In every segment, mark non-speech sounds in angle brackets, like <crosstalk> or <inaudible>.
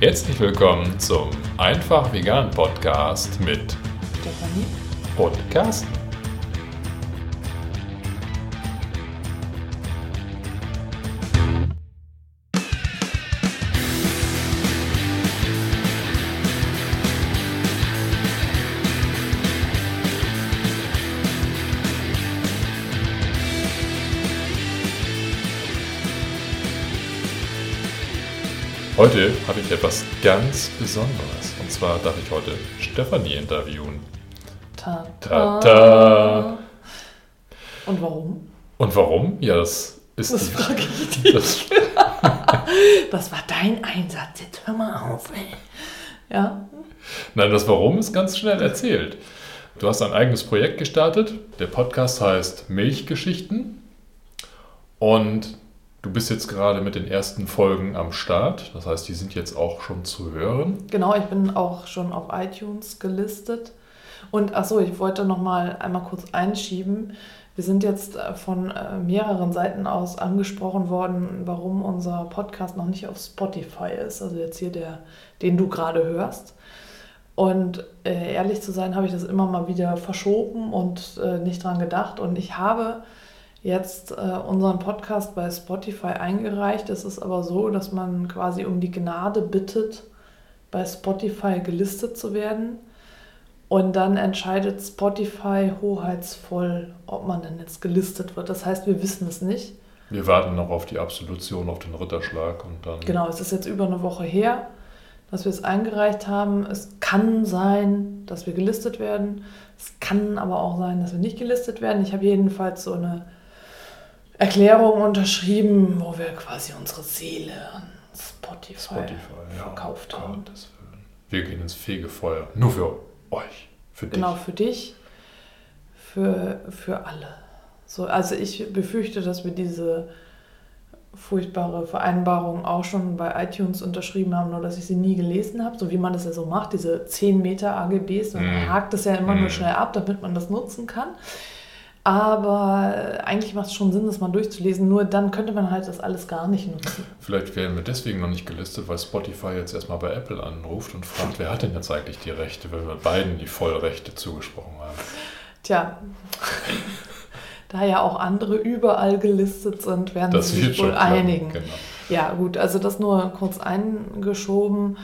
Herzlich willkommen zum Einfach Vegan Podcast mit Stefanie. und Carsten. Heute habe ich etwas ganz Besonderes. Und zwar darf ich heute Stefanie interviewen. Ta Ta -ta. Und warum? Und warum? Ja, das ist Das frage ich <laughs> dich. das, <laughs> Das war dein Einsatz. Jetzt hör mal auf, ey. Ja? Nein, das Warum ist ganz schnell erzählt. Du hast ein eigenes Projekt gestartet. Der Podcast heißt Milchgeschichten. Und du bist jetzt gerade mit den ersten Folgen am Start. Das heißt, die sind jetzt auch schon zu hören. Genau, ich bin auch schon auf iTunes gelistet. Und achso, ich wollte noch mal einmal kurz einschieben. Wir sind jetzt äh, von äh, mehreren Seiten aus angesprochen worden, warum unser Podcast noch nicht auf Spotify ist. Also jetzt hier der, den du gerade hörst. Und äh, ehrlich zu sein, habe ich das immer mal wieder verschoben und äh, nicht dran gedacht. Und ich habe jetzt äh, unseren Podcast bei Spotify eingereicht. Es ist aber so, dass man quasi um die Gnade bittet, bei Spotify gelistet zu werden. Und dann entscheidet Spotify hoheitsvoll, ob man denn jetzt gelistet wird. Das heißt, wir wissen es nicht. Wir warten noch auf die Absolution, auf den Ritterschlag und dann. Genau, es ist jetzt über eine Woche her, dass wir es eingereicht haben. Es kann sein, dass wir gelistet werden. Es kann aber auch sein, dass wir nicht gelistet werden. Ich habe jedenfalls so eine Erklärung unterschrieben, wo wir quasi unsere Seele an Spotify, Spotify, ja. verkauft haben. Gottes Willen. Wir gehen ins Fegefeuer. Nur für euch. Für dich. Genau, für dich, für, für alle. So, also ich befürchte, dass wir diese furchtbare Vereinbarung auch schon bei iTunes unterschrieben haben, nur dass ich sie nie gelesen habe, so wie man das ja so macht, diese 10 Meter AGBs, man Mm. hakt es ja immer nur Mm. schnell ab, damit man das nutzen kann. Aber eigentlich macht es schon Sinn, das mal durchzulesen, nur dann könnte man halt das alles gar nicht nutzen. Vielleicht werden wir deswegen noch nicht gelistet, weil Spotify jetzt erstmal bei Apple anruft und fragt, wer hat denn jetzt eigentlich die Rechte, wenn wir beiden die Vollrechte zugesprochen haben. Tja, da ja auch andere überall gelistet sind, werden Das sie sich schon wohl klappen, einigen. Genau. Ja, gut, also das nur kurz eingeschoben.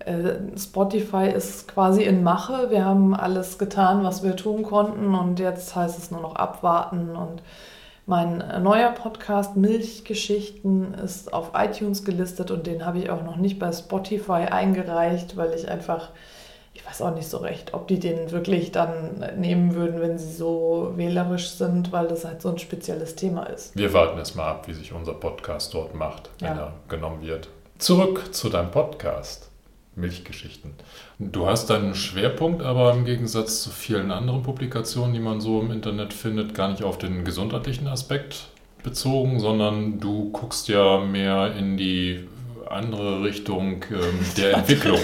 Äh, Spotify ist quasi in Mache. Wir haben alles getan, was wir tun konnten und jetzt heißt es nur noch abwarten. Und mein neuer Podcast Milchgeschichten ist auf iTunes gelistet und den habe ich auch noch nicht bei Spotify eingereicht, weil ich einfach, ich weiß auch nicht so recht, ob die den wirklich dann nehmen würden, wenn sie so wählerisch sind, weil das halt so ein spezielles Thema ist. Wir warten jetzt mal ab, wie sich unser Podcast dort macht, wenn Ja. er genommen wird. Zurück zu deinem Podcast. Milchgeschichten. Du hast deinen Schwerpunkt aber im Gegensatz zu vielen anderen Publikationen, die man so im Internet findet, gar nicht auf den gesundheitlichen Aspekt bezogen, sondern du guckst ja mehr in die andere Richtung ähm, <laughs> der Entwicklung.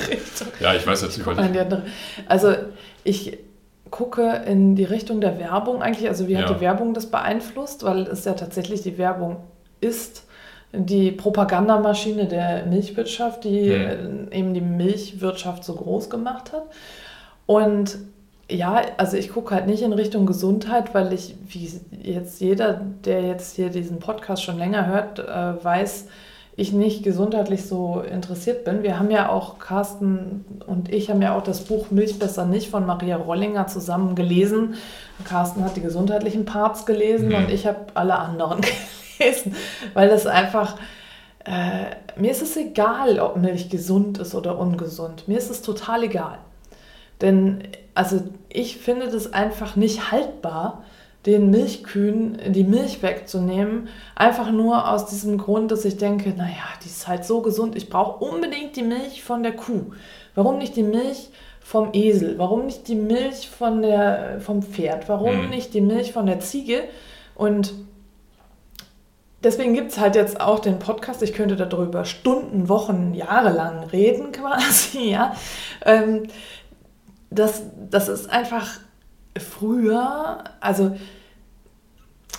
Ja, ich weiß jetzt die andere. Also ich gucke in die Richtung der Werbung eigentlich. Also wie hat Ja. die Werbung das beeinflusst? Weil es ja tatsächlich die Werbung ist die Propagandamaschine der Milchwirtschaft, die Hm. äh, eben die Milchwirtschaft so groß gemacht hat. Und ja, also ich gucke halt nicht in Richtung Gesundheit, weil ich, wie jetzt jeder, der jetzt hier diesen Podcast schon länger hört, äh, weiß, ich nicht gesundheitlich so interessiert bin. Wir haben ja auch, Carsten und ich haben ja auch das Buch Milch besser nicht von Maria Rollinger zusammen gelesen. Carsten hat die gesundheitlichen Parts gelesen Mhm. und ich habe alle anderen <laughs> gelesen, weil das einfach, äh, mir ist es egal, ob Milch gesund ist oder ungesund. Mir ist es total egal. Denn also ich finde das einfach nicht haltbar, den Milchkühen die Milch wegzunehmen. Einfach nur aus diesem Grund, dass ich denke, naja, die ist halt so gesund. Ich brauche unbedingt die Milch von der Kuh. Warum nicht die Milch vom Esel? Warum nicht die Milch von der, vom Pferd? Warum Hm. nicht die Milch von der Ziege? Und deswegen gibt es halt jetzt auch den Podcast. Ich könnte darüber Stunden, Wochen, Jahre lang reden <laughs> quasi, ja. Ähm, das, das ist einfach früher, also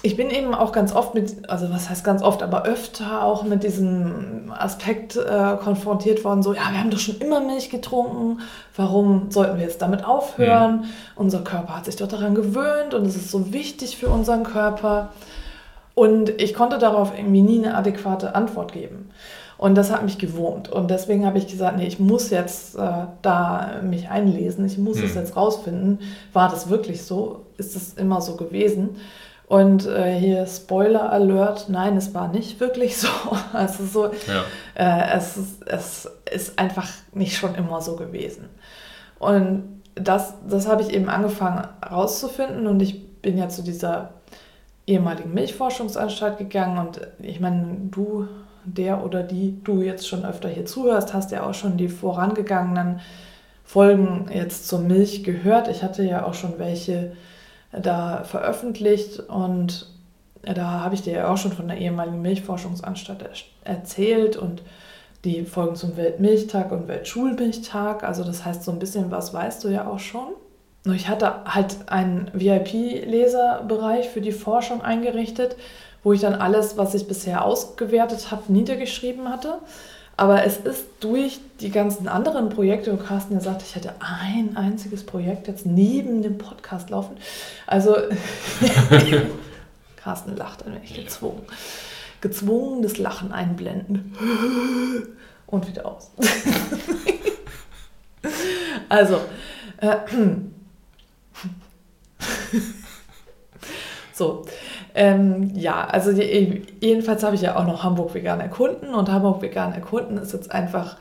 ich bin eben auch ganz oft mit, also was heißt ganz oft, aber öfter auch mit diesem Aspekt äh, konfrontiert worden, so, ja, wir haben doch schon immer Milch getrunken, warum sollten wir jetzt damit aufhören? Mhm. Unser Körper hat sich doch daran gewöhnt und es ist so wichtig für unseren Körper. Und ich konnte darauf irgendwie nie eine adäquate Antwort geben. Und das hat mich gewurmt. Und deswegen habe ich gesagt, nee, ich muss jetzt äh, da mich einlesen, ich muss es mhm. jetzt rausfinden. War das wirklich so? Ist es immer so gewesen? Und äh, hier Spoiler Alert, nein, es war nicht <laughs> wirklich so. Also so, ja. äh, es, ist, es ist einfach nicht schon immer so gewesen. Und das, das habe ich eben angefangen herauszufinden und ich bin ja zu dieser ehemaligen Milchforschungsanstalt gegangen und ich meine, du, der oder die du jetzt schon öfter hier zuhörst, hast ja auch schon die vorangegangenen Folgen jetzt zur Milch gehört. Ich hatte ja auch schon welche da veröffentlicht und da habe ich dir ja auch schon von der ehemaligen Milchforschungsanstalt erzählt und die Folgen zum Weltmilchtag und Weltschulmilchtag. Also das heißt, so ein bisschen was weißt du ja auch schon. Ich hatte halt einen VIP-Leserbereich für die Forschung eingerichtet, wo ich dann alles, was ich bisher ausgewertet habe, niedergeschrieben hatte. Aber es ist durch die ganzen anderen Projekte, und Carsten ja sagte, ich hätte ein einziges Projekt jetzt neben dem Podcast laufen. Also, <laughs> Carsten lacht ein wenig gezwungen. Gezwungenes Lachen einblenden. Und wieder aus. <laughs> also, äh, <laughs> so, ähm, ja, also jedenfalls habe ich ja auch noch Hamburg vegan erkunden und Hamburg vegan erkunden ist jetzt einfach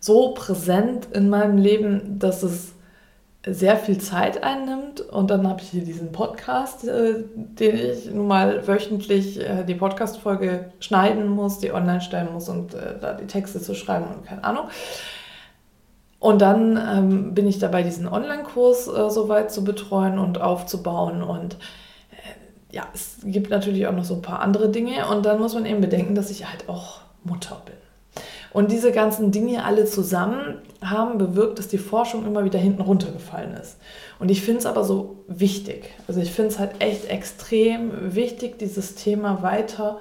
so präsent in meinem Leben, dass es sehr viel Zeit einnimmt und dann habe ich hier diesen Podcast, äh, den ich nun mal wöchentlich äh, die Podcast-Folge schneiden muss, die online stellen muss und äh, da die Texte zu schreiben und keine Ahnung. Und dann ähm, bin ich dabei, diesen Online-Kurs äh, soweit zu betreuen und aufzubauen und ja, es gibt natürlich auch noch so ein paar andere Dinge und dann muss man eben bedenken, dass ich halt auch Mutter bin. Und diese ganzen Dinge alle zusammen haben bewirkt, dass die Forschung immer wieder hinten runtergefallen ist. Und ich finde es aber so wichtig. Also ich finde es halt echt extrem wichtig, dieses Thema weiter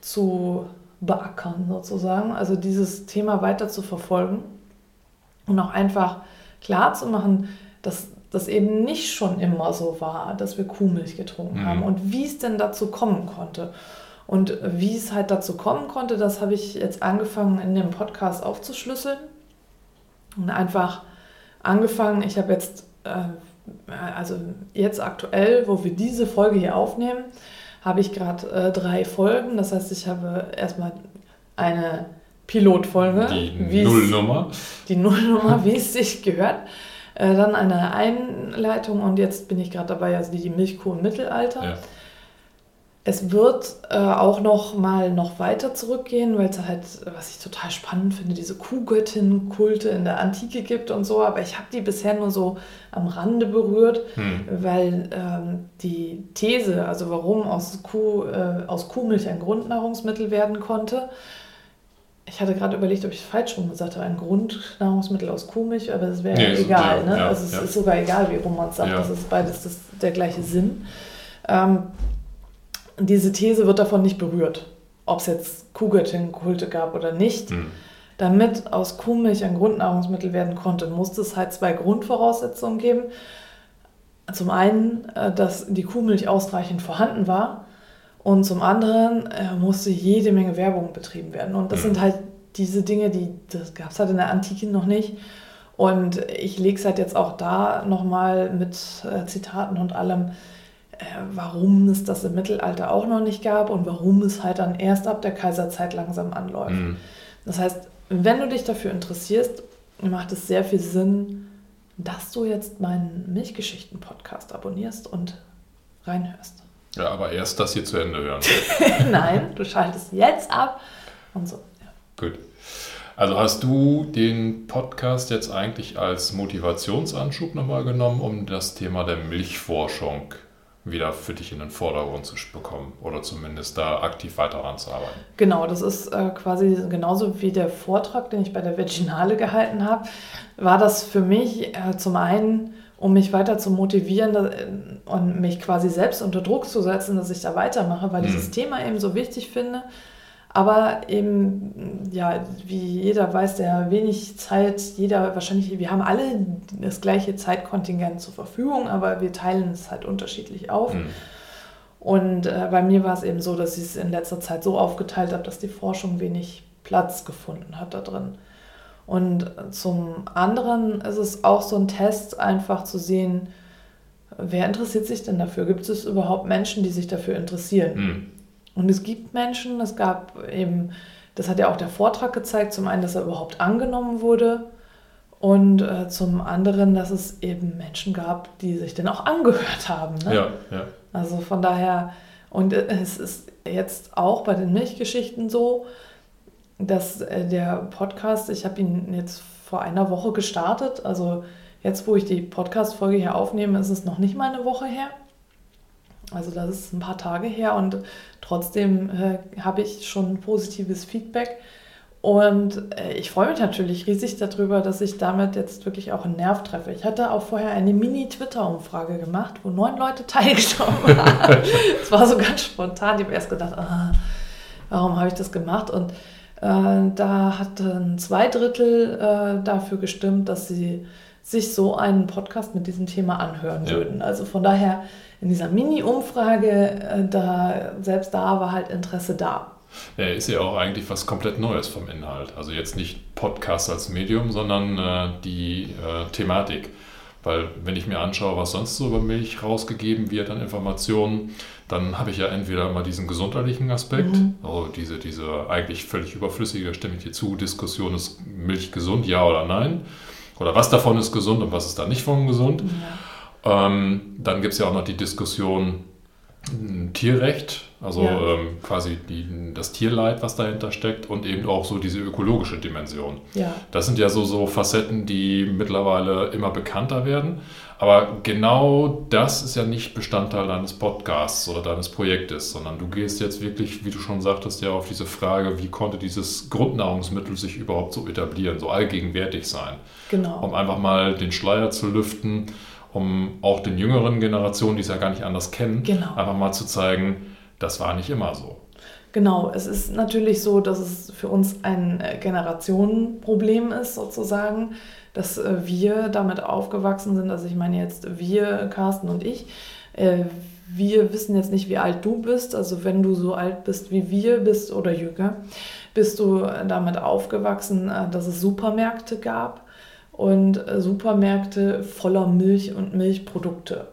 zu beackern sozusagen. Also dieses Thema weiter zu verfolgen und auch einfach klar zu machen, dass das eben nicht schon immer so war, dass wir Kuhmilch getrunken mhm. haben und wie es denn dazu kommen konnte. Und wie es halt dazu kommen konnte, das habe ich jetzt angefangen in dem Podcast aufzuschlüsseln. Und einfach angefangen, ich habe jetzt, äh, also jetzt aktuell, wo wir diese Folge hier aufnehmen, habe ich gerade äh, drei Folgen. Das heißt, ich habe erstmal eine Pilotfolge. Die Nullnummer. Die Nullnummer, wie es sich gehört. Äh, dann eine Einleitung und jetzt bin ich gerade dabei, also die, die Milchkuh im Mittelalter. Ja. Es wird äh, auch noch mal noch weiter zurückgehen, weil es halt, was ich total spannend finde, diese Kuhgöttin-Kulte in der Antike gibt und so. Aber ich habe die bisher nur so am Rande berührt, hm. weil ähm, die These, also warum aus, Kuh, äh, aus Kuhmilch ein Grundnahrungsmittel werden konnte, ich hatte gerade überlegt, ob ich falsch rum gesagt habe, ein Grundnahrungsmittel aus Kuhmilch, aber das wäre nee, egal. Ne? Ja, also es ja. ist sogar egal, wie rum man es sagt, das ist beides das, der gleiche Sinn. Ähm, diese These wird davon nicht berührt, ob es jetzt Kuhgöttin-Kulte gab oder nicht. Hm. Damit aus Kuhmilch ein Grundnahrungsmittel werden konnte, musste es halt zwei Grundvoraussetzungen geben. Zum einen, äh, dass die Kuhmilch ausreichend vorhanden war und zum anderen äh, musste jede Menge Werbung betrieben werden. Und das mhm. sind halt diese Dinge, die das gab es halt in der Antike noch nicht. Und ich lege es halt jetzt auch da nochmal mit äh, Zitaten und allem, äh, warum es das im Mittelalter auch noch nicht gab und warum es halt dann erst ab der Kaiserzeit langsam anläuft. Mhm. Das heißt, wenn du dich dafür interessierst, macht es sehr viel Sinn, dass du jetzt meinen Milchgeschichten-Podcast abonnierst und reinhörst. Ja, aber erst das hier zu Ende hören. <laughs> Nein, du schaltest jetzt ab und so. Ja. Gut. Also hast du den Podcast jetzt eigentlich als Motivationsanschub nochmal genommen, um das Thema der Milchforschung wieder für dich in den Vordergrund zu bekommen oder zumindest da aktiv weiter anzuarbeiten? Genau, das ist äh, quasi genauso wie der Vortrag, den ich bei der Veginale gehalten habe, war das für mich äh, zum einen um mich weiter zu motivieren und mich quasi selbst unter Druck zu setzen, dass ich da weitermache, weil mhm. ich das Thema eben so wichtig finde. Aber eben, ja, wie jeder weiß, der wenig Zeit, jeder wahrscheinlich, wir haben alle das gleiche Zeitkontingent zur Verfügung, aber wir teilen es halt unterschiedlich auf. Mhm. Und äh, bei mir war es eben so, dass ich es in letzter Zeit so aufgeteilt habe, dass die Forschung wenig Platz gefunden hat da drin. Und zum anderen ist es auch so ein Test, einfach zu sehen, wer interessiert sich denn dafür? Gibt es überhaupt Menschen, die sich dafür interessieren? Mhm. Und es gibt Menschen, es gab eben, das hat ja auch der Vortrag gezeigt, zum einen, dass er überhaupt angenommen wurde und äh, zum anderen, dass es eben Menschen gab, die sich dann auch angehört haben. Ne? Ja, ja. Also von daher, und es ist jetzt auch bei den Milchgeschichten so, dass äh, der Podcast, ich habe ihn jetzt vor einer Woche gestartet, also jetzt, wo ich die Podcast-Folge hier aufnehme, ist es noch nicht mal eine Woche her. Also das ist ein paar Tage her und trotzdem äh, habe ich schon positives Feedback. Und äh, ich freue mich natürlich riesig darüber, dass ich damit jetzt wirklich auch einen Nerv treffe. Ich hatte auch vorher eine Mini-Twitter-Umfrage gemacht, wo neun Leute <laughs> teilgenommen haben. <laughs> Es war so ganz spontan. Ich habe erst gedacht, ah, warum habe ich das gemacht? Und da hatten zwei Drittel äh, dafür gestimmt, dass sie sich so einen Podcast mit diesem Thema anhören ja. würden. Also von daher in dieser Mini-Umfrage, äh, da, selbst da war halt Interesse da. Ja, ist ja auch eigentlich was komplett Neues vom Inhalt. Also jetzt nicht Podcast als Medium, sondern äh, die äh, Thematik. Weil wenn ich mir anschaue, was sonst so über Milch rausgegeben wird an Informationen, dann habe ich ja entweder mal diesen gesundheitlichen Aspekt, mhm. also diese, diese eigentlich völlig überflüssige, stimme ich dir zu, Diskussion, ist Milch gesund, ja oder nein? Oder was davon ist gesund und was ist da nicht von gesund? Ja. Ähm, dann gibt es ja auch noch die Diskussion Tierrecht, also ja. ähm, quasi die, das Tierleid, was dahinter steckt und eben auch so diese ökologische Dimension. Ja. Das sind ja so, so Facetten, die mittlerweile immer bekannter werden. Aber genau das ist ja nicht Bestandteil deines Podcasts oder deines Projektes, sondern du gehst jetzt wirklich, wie du schon sagtest, ja auf diese Frage, wie konnte dieses Grundnahrungsmittel sich überhaupt so etablieren, so allgegenwärtig sein. Genau. Um einfach mal den Schleier zu lüften, um auch den jüngeren Generationen, die es ja gar nicht anders kennen, genau. einfach mal zu zeigen, das war nicht immer so. Genau, es ist natürlich so, dass es für uns ein äh, Generationenproblem ist, sozusagen dass äh, wir damit aufgewachsen sind. Also ich meine jetzt wir, Carsten und ich, äh, wir wissen jetzt nicht, wie alt du bist. Also wenn du so alt bist wie wir bist oder jünger, bist du damit aufgewachsen, dass es Supermärkte gab und Supermärkte voller Milch und Milchprodukte.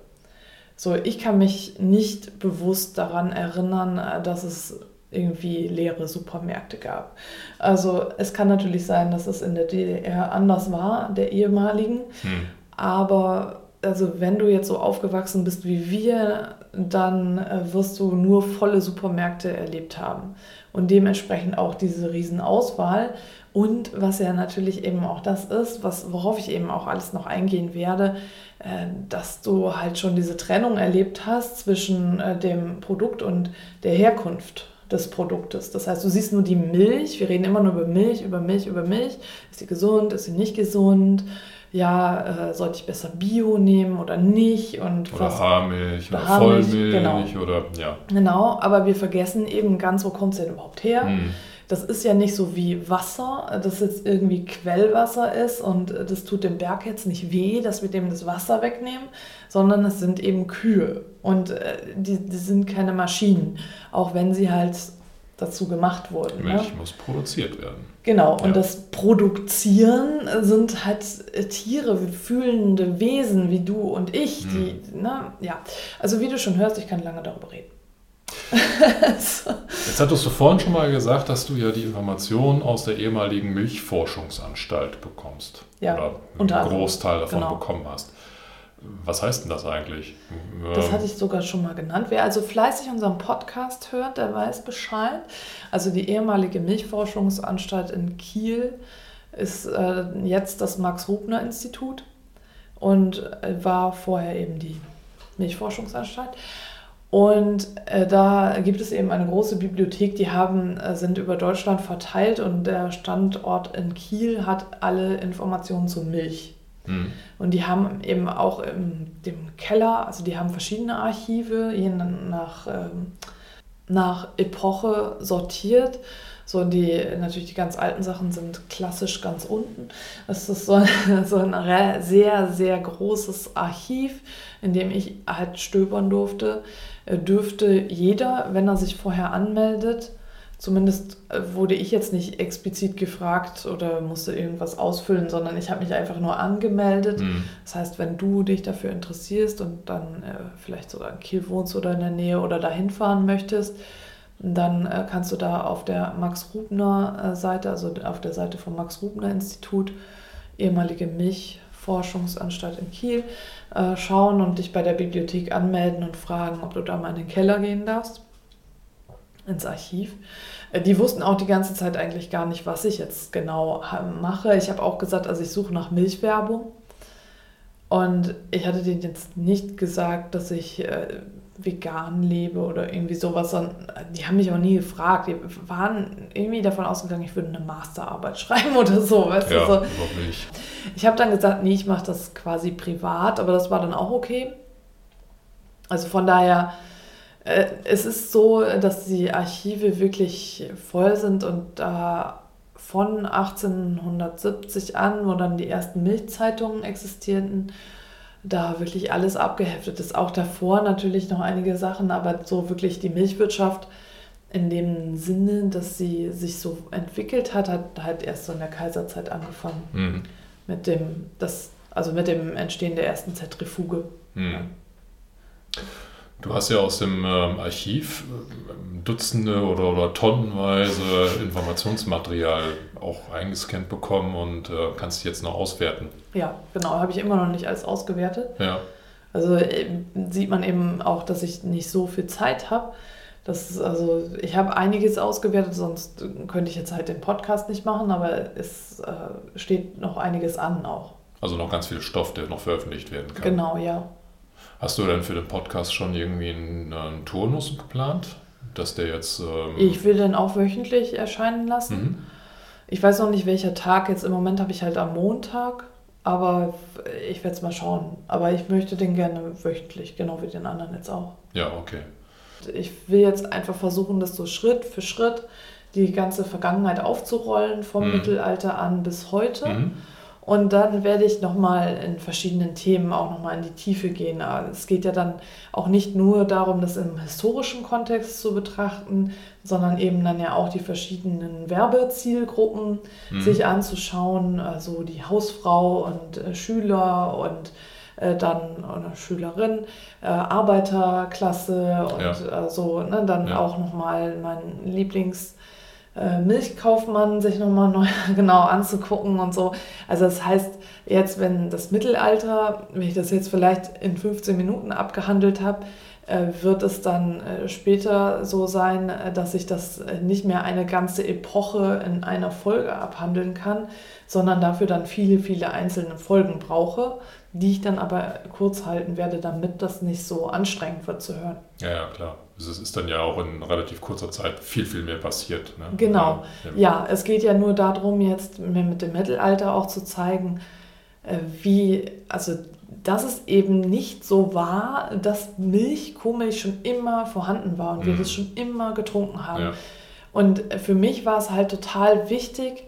So, ich kann mich nicht bewusst daran erinnern, dass es irgendwie leere Supermärkte gab. Also es kann natürlich sein, dass es in der DDR anders war, der ehemaligen, hm. aber also wenn du jetzt so aufgewachsen bist wie wir, dann äh, wirst du nur volle Supermärkte erlebt haben und dementsprechend auch diese Riesenauswahl und was ja natürlich eben auch das ist, was, worauf ich eben auch alles noch eingehen werde, äh, dass du halt schon diese Trennung erlebt hast zwischen äh, dem Produkt und der Herkunft des Produktes. Das heißt, du siehst nur die Milch, wir reden immer nur über Milch, über Milch, über Milch. Ist sie gesund, ist sie nicht gesund? Ja, äh, sollte ich besser Bio nehmen oder nicht? Und oder was, Haarmilch oder, Haarmilch, Vollmilch genau. oder ja. Genau, aber wir vergessen eben ganz, wo kommt es denn überhaupt her? Hm. Das ist ja nicht so wie Wasser, das jetzt irgendwie Quellwasser ist und das tut dem Berg jetzt nicht weh, dass wir dem das Wasser wegnehmen, sondern es sind eben Kühe und äh, die, die sind keine Maschinen, auch wenn sie halt dazu gemacht wurden. Milch ne? muss produziert werden. Genau, und ja. das Produzieren sind halt Tiere, fühlende Wesen wie du und ich, hm. die, ne, ja. Also wie du schon hörst, ich kann lange darüber reden. so. <laughs> Jetzt hattest du vorhin schon mal gesagt, dass du ja die Informationen aus der ehemaligen Milchforschungsanstalt bekommst. Ja, oder einen Großteil davon genau. bekommen hast. Was heißt denn das eigentlich? Das ähm, hatte ich sogar schon mal genannt. Wer also fleißig unseren Podcast hört, der weiß Bescheid. Also die ehemalige Milchforschungsanstalt in Kiel ist äh, jetzt das Max-Rubner-Institut und äh, war vorher eben die Milchforschungsanstalt. Und äh, da gibt es eben eine große Bibliothek, die haben, äh, sind über Deutschland verteilt und der Standort in Kiel hat alle Informationen zur Milch. Mhm. Und die haben eben auch im dem Keller, also die haben verschiedene Archive, je nach, ähm, nach Epoche sortiert. So, die, natürlich die ganz alten Sachen sind klassisch ganz unten. Es ist so, <laughs> so ein sehr, sehr großes Archiv, in dem ich halt stöbern durfte. Äh, dürfte jeder, wenn er sich vorher anmeldet, Zumindest äh, wurde ich jetzt nicht explizit gefragt oder musste irgendwas ausfüllen, sondern ich habe mich einfach nur angemeldet. Mhm. Das heißt, wenn du dich dafür interessierst und dann äh, vielleicht sogar in Kiel wohnst oder in der Nähe oder dahin fahren möchtest, dann äh, kannst du da auf der Max-Rubner-Seite, also auf der Seite vom Max-Rubner-Institut, ehemalige Milchforschungsanstalt in Kiel, äh, schauen und dich bei der Bibliothek anmelden und fragen, ob du da mal in den Keller gehen darfst ins Archiv. Äh, die wussten auch die ganze Zeit eigentlich gar nicht, was ich jetzt genau mache. Ich habe auch gesagt, also ich suche nach Milchwerbung. Und ich hatte denen jetzt nicht gesagt, dass ich äh, vegan lebe oder irgendwie sowas, sondern die haben mich auch nie gefragt. Die waren irgendwie davon ausgegangen, ich würde eine Masterarbeit <laughs> schreiben oder so. Weißt ja, du, so. nicht. Ich habe dann gesagt, nee, ich mache das quasi privat, aber das war dann auch okay. Also von daher äh, es ist so, dass die Archive wirklich voll sind und da von 1870 an, wo dann die ersten Milchzeitungen existierten, da wirklich alles abgeheftet ist. Auch davor natürlich noch einige Sachen, aber so wirklich die Milchwirtschaft in dem Sinne, dass sie sich so entwickelt hat, hat halt erst so in der Kaiserzeit angefangen. Mhm. Mit dem, das, also mit dem Entstehen der ersten Zentrifuge. Mhm. Ja. Du hast ja aus dem ähm, Archiv äh, Dutzende oder, oder tonnenweise Informationsmaterial auch eingescannt bekommen und äh, kannst jetzt noch auswerten. Ja, genau, habe ich immer noch nicht alles ausgewertet. Ja. Also äh, sieht man eben auch, dass ich nicht so viel Zeit habe. Das also ich habe einiges ausgewertet, sonst könnte ich jetzt halt den Podcast nicht machen, aber es äh, steht noch einiges an auch. Also noch ganz viel Stoff, der noch veröffentlicht werden kann. Genau, ja. Hast du denn für den Podcast schon irgendwie einen, einen Turnus geplant? Dass der jetzt. Ähm ich will den auch wöchentlich erscheinen lassen. Mhm. Ich weiß noch nicht, welcher Tag. Jetzt im Moment habe ich halt am Montag. Aber ich werde es mal schauen. Aber ich möchte den gerne wöchentlich, genau wie den anderen jetzt auch. Ja, okay. Ich will jetzt einfach versuchen, das so Schritt für Schritt die ganze Vergangenheit aufzurollen, vom mhm. Mittelalter an bis heute. Mhm und dann werde ich nochmal in verschiedenen Themen auch nochmal in die Tiefe gehen. Es geht ja dann auch nicht nur darum, das im historischen Kontext zu betrachten, sondern eben dann ja auch die verschiedenen Werbezielgruppen mhm. sich anzuschauen, also die Hausfrau und äh, Schüler und äh, dann eine Schülerin, äh, Arbeiterklasse und ja. äh, so, ne, dann ja. auch nochmal mein Lieblings- äh, Milchkaufmann sich nochmal neu <laughs> genau anzugucken und so. Also das heißt, jetzt, wenn das Mittelalter, wenn ich das jetzt vielleicht in 15 Minuten abgehandelt habe, wird es dann äh, später so sein, dass ich das nicht mehr eine ganze Epoche in einer Folge abhandeln kann, sondern dafür dann viele, viele einzelne Folgen brauche, die ich dann aber kurz halten werde, damit das nicht so anstrengend wird zu hören. Ja, ja, klar es ist dann ja auch in relativ kurzer Zeit viel, viel mehr passiert. Ne? Genau. Ja, ja, es geht ja nur darum, jetzt mir mit dem Mittelalter auch zu zeigen, äh, wie, also dass es eben nicht so war, dass Milch, Kuhmilch schon immer vorhanden war und mhm. wir das schon immer getrunken haben. Ja. Und für mich war es halt total wichtig,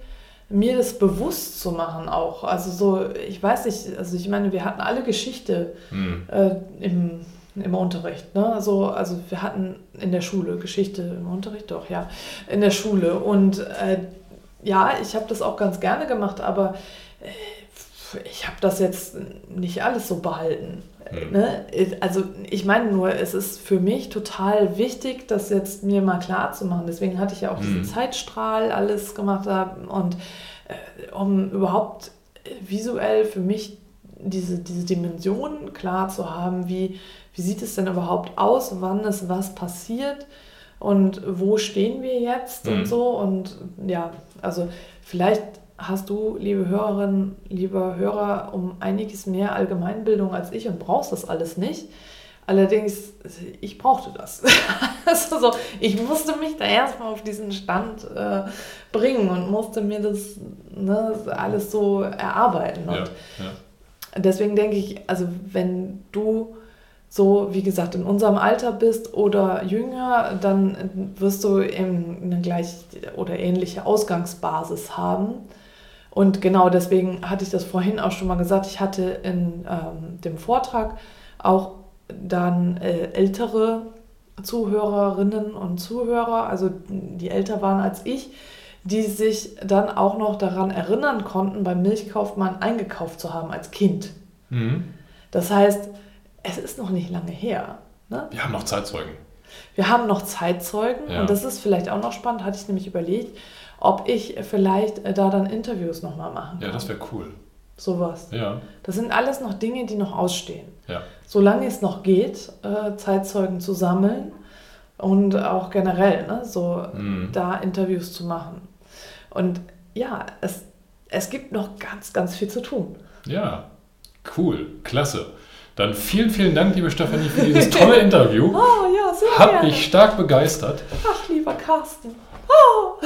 mir das bewusst zu machen auch. Also so, ich weiß nicht, also ich meine, wir hatten alle Geschichte mhm. äh, im im Unterricht. Ne? Also, also wir hatten in der Schule Geschichte im Unterricht, doch, ja, in der Schule. Und äh, ja, ich habe das auch ganz gerne gemacht, aber äh, ich habe das jetzt nicht alles so behalten. Mhm. Ne? Also ich meine nur, es ist für mich total wichtig, das jetzt mir mal klar zu machen. Deswegen hatte ich ja auch mhm. diesen Zeitstrahl alles gemacht und äh, um überhaupt visuell für mich diese, diese Dimension klar zu haben, wie, wie sieht es denn überhaupt aus, wann ist was passiert und wo stehen wir jetzt mhm. und so. Und ja, also vielleicht hast du, liebe Hörerinnen, lieber Hörer, um einiges mehr Allgemeinbildung als ich und brauchst das alles nicht. Allerdings, ich brauchte das. <laughs> also so, ich musste mich da erstmal auf diesen Stand äh, bringen und musste mir das ne, alles so erarbeiten. Und ja deswegen denke ich, also wenn du so, wie gesagt, in unserem Alter bist oder jünger, dann wirst du eben eine gleich oder ähnliche Ausgangsbasis haben. Und genau deswegen hatte ich das vorhin auch schon mal gesagt. Ich hatte in ähm, dem Vortrag auch dann äh, ältere Zuhörerinnen und Zuhörer, also die älter waren als ich, die sich dann auch noch daran erinnern konnten, beim Milchkaufmann eingekauft zu haben als Kind. Mhm. Das heißt, es ist noch nicht lange her. Ne? Wir haben noch Zeitzeugen. Wir haben noch Zeitzeugen ja. und das ist vielleicht auch noch spannend, hatte ich nämlich überlegt, ob ich vielleicht äh, da dann Interviews nochmal machen kann. Ja, das wäre cool. Sowas. Ja. Das sind alles noch Dinge, die noch ausstehen. Ja. Solange es noch geht, äh, Zeitzeugen zu sammeln und auch generell, ne, so mhm. da Interviews zu machen. Und ja, es, es gibt noch ganz, ganz viel zu tun. Ja, cool, klasse. Dann vielen, vielen Dank, liebe Stefanie, für dieses tolle <laughs> Interview. Oh ja, sehr Hat gerne. mich stark begeistert. Ach, lieber Carsten. Oh. <laughs>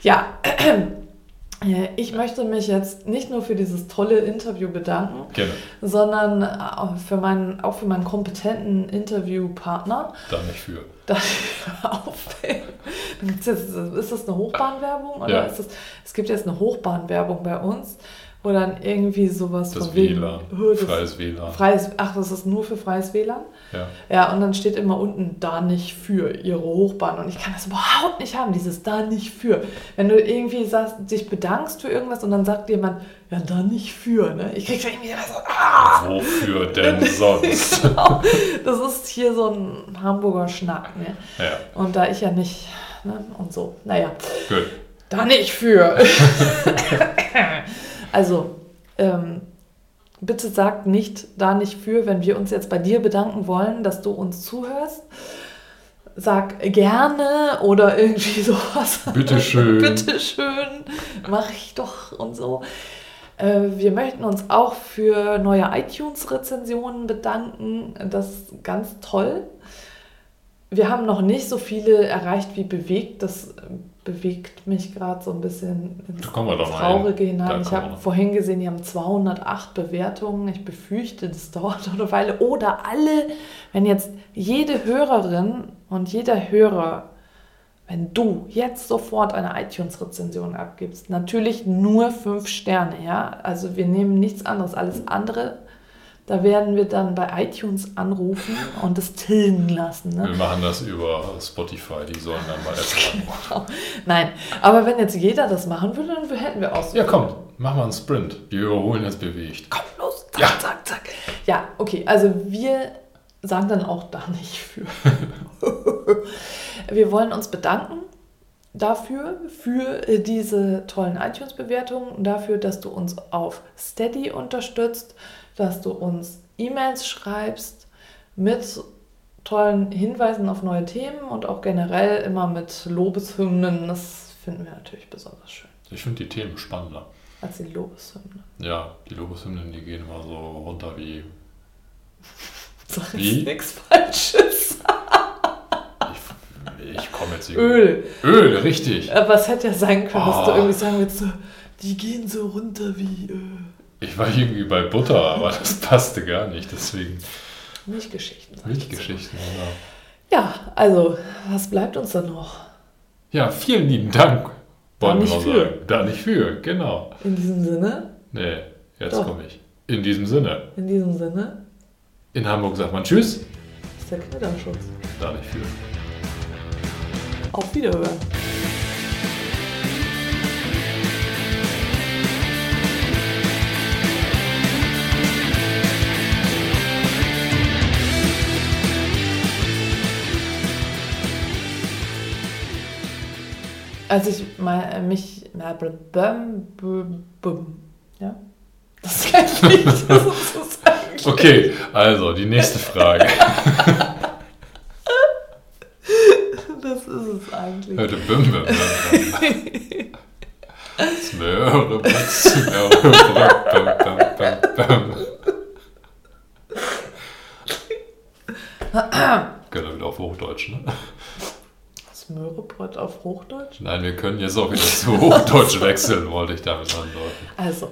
ja, äh, ich möchte mich jetzt nicht nur für dieses tolle Interview bedanken, Gerne. sondern auch für meinen, auch für meinen kompetenten Interviewpartner. Da nicht für. Da, <laughs> ist das eine Hochbahnwerbung? Oder ja. ist das, es gibt jetzt eine Hochbahnwerbung bei uns wo dann irgendwie sowas das von WLAN, wegen, freies WLAN. Freies, ach, das ist nur für freies WLAN? Ja. Ja, und dann steht immer unten da nicht für ihre Hochbahn und ich kann das überhaupt nicht haben, dieses da nicht für. Wenn du irgendwie sagst, dich bedankst für irgendwas und dann sagt jemand, ja, da nicht für, ne? Ich krieg schon irgendwie so, ah! Wofür <laughs> denn sonst? <laughs> genau. Das ist hier so ein Hamburger Schnack, ne? Ja. Und da ich ja nicht, ne? Und so, naja. Gut. Da nicht für. <laughs> Also, ähm, bitte sag nicht da nicht für, wenn wir uns jetzt bei dir bedanken wollen, dass du uns zuhörst. Sag gerne oder irgendwie <laughs> sowas. Bitteschön. Bitteschön, mach ich doch und so. Äh, wir möchten uns auch für neue iTunes-Rezensionen bedanken. Das ist ganz toll. Wir haben noch nicht so viele erreicht wie bewegt. Das bewegt mich gerade so ein bisschen ins Traurige hinein. Ich habe vorhin gesehen, die haben 208 Bewertungen. Ich befürchte, das dauert <laughs> eine Weile. Oder alle, wenn jetzt jede Hörerin und jeder Hörer, wenn du jetzt sofort eine iTunes-Rezension abgibst, natürlich nur fünf Sterne, ja. Also wir nehmen nichts anderes. Alles andere da werden wir dann bei iTunes anrufen und es tilgen lassen. Ne? Wir machen das über Spotify, die sollen dann mal erstmal. <laughs> genau. Nein, aber wenn jetzt jeder das machen würde, dann hätten wir auch. Ja, komm, mach mal einen Sprint. Wir überholen jetzt bewegt. Komm, los, zack, ja. zack, zack. Ja, okay, also wir sagen dann auch da nicht für. <laughs> wir wollen uns bedanken dafür, für diese tollen iTunes-Bewertungen, dafür, dass du uns auf Steady unterstützt dass du uns E-Mails schreibst mit tollen Hinweisen auf neue Themen und auch generell immer mit Lobeshymnen. Das finden wir natürlich besonders schön. Ich finde die Themen spannender. Als die Lobeshymnen. Ja, die Lobeshymnen, die gehen immer so runter wie. <laughs> Sag wie? nichts Falsches. ich, ich komme jetzt irgendwie. Öl. Öl, richtig. Aber es hätte ja sein können, oh. dass du ah. irgendwie sagen willst, die gehen so runter wie Öl. Ich war irgendwie bei Butter, aber das <laughs> passte gar nicht, deswegen. Milchgeschichten. Milchgeschichten, genau. Ja, also, was bleibt uns dann noch? Ja, vielen lieben Dank. Da nicht für. Sagen. Da nicht für, genau. In diesem Sinne? Nee, jetzt komme ich. In diesem Sinne. In diesem Sinne? In Hamburg sagt man Tschüss. Das ist der Knitterschutz. Da nicht für. Auf Wiederhören. Als ich mal, äh, mich, na, ja, das <laughs> kann ich nicht so <laughs> sagen. Okay, also die nächste Frage. <laughs> das ist es eigentlich. Hörte bum, bum, bum. Smöre. Genau, wieder auf Hochdeutsch, ne? Möhrebrot auf Hochdeutsch? Nein, wir können jetzt auch wieder zu Hochdeutsch <laughs> wechseln, wollte ich damit andeuten. Also,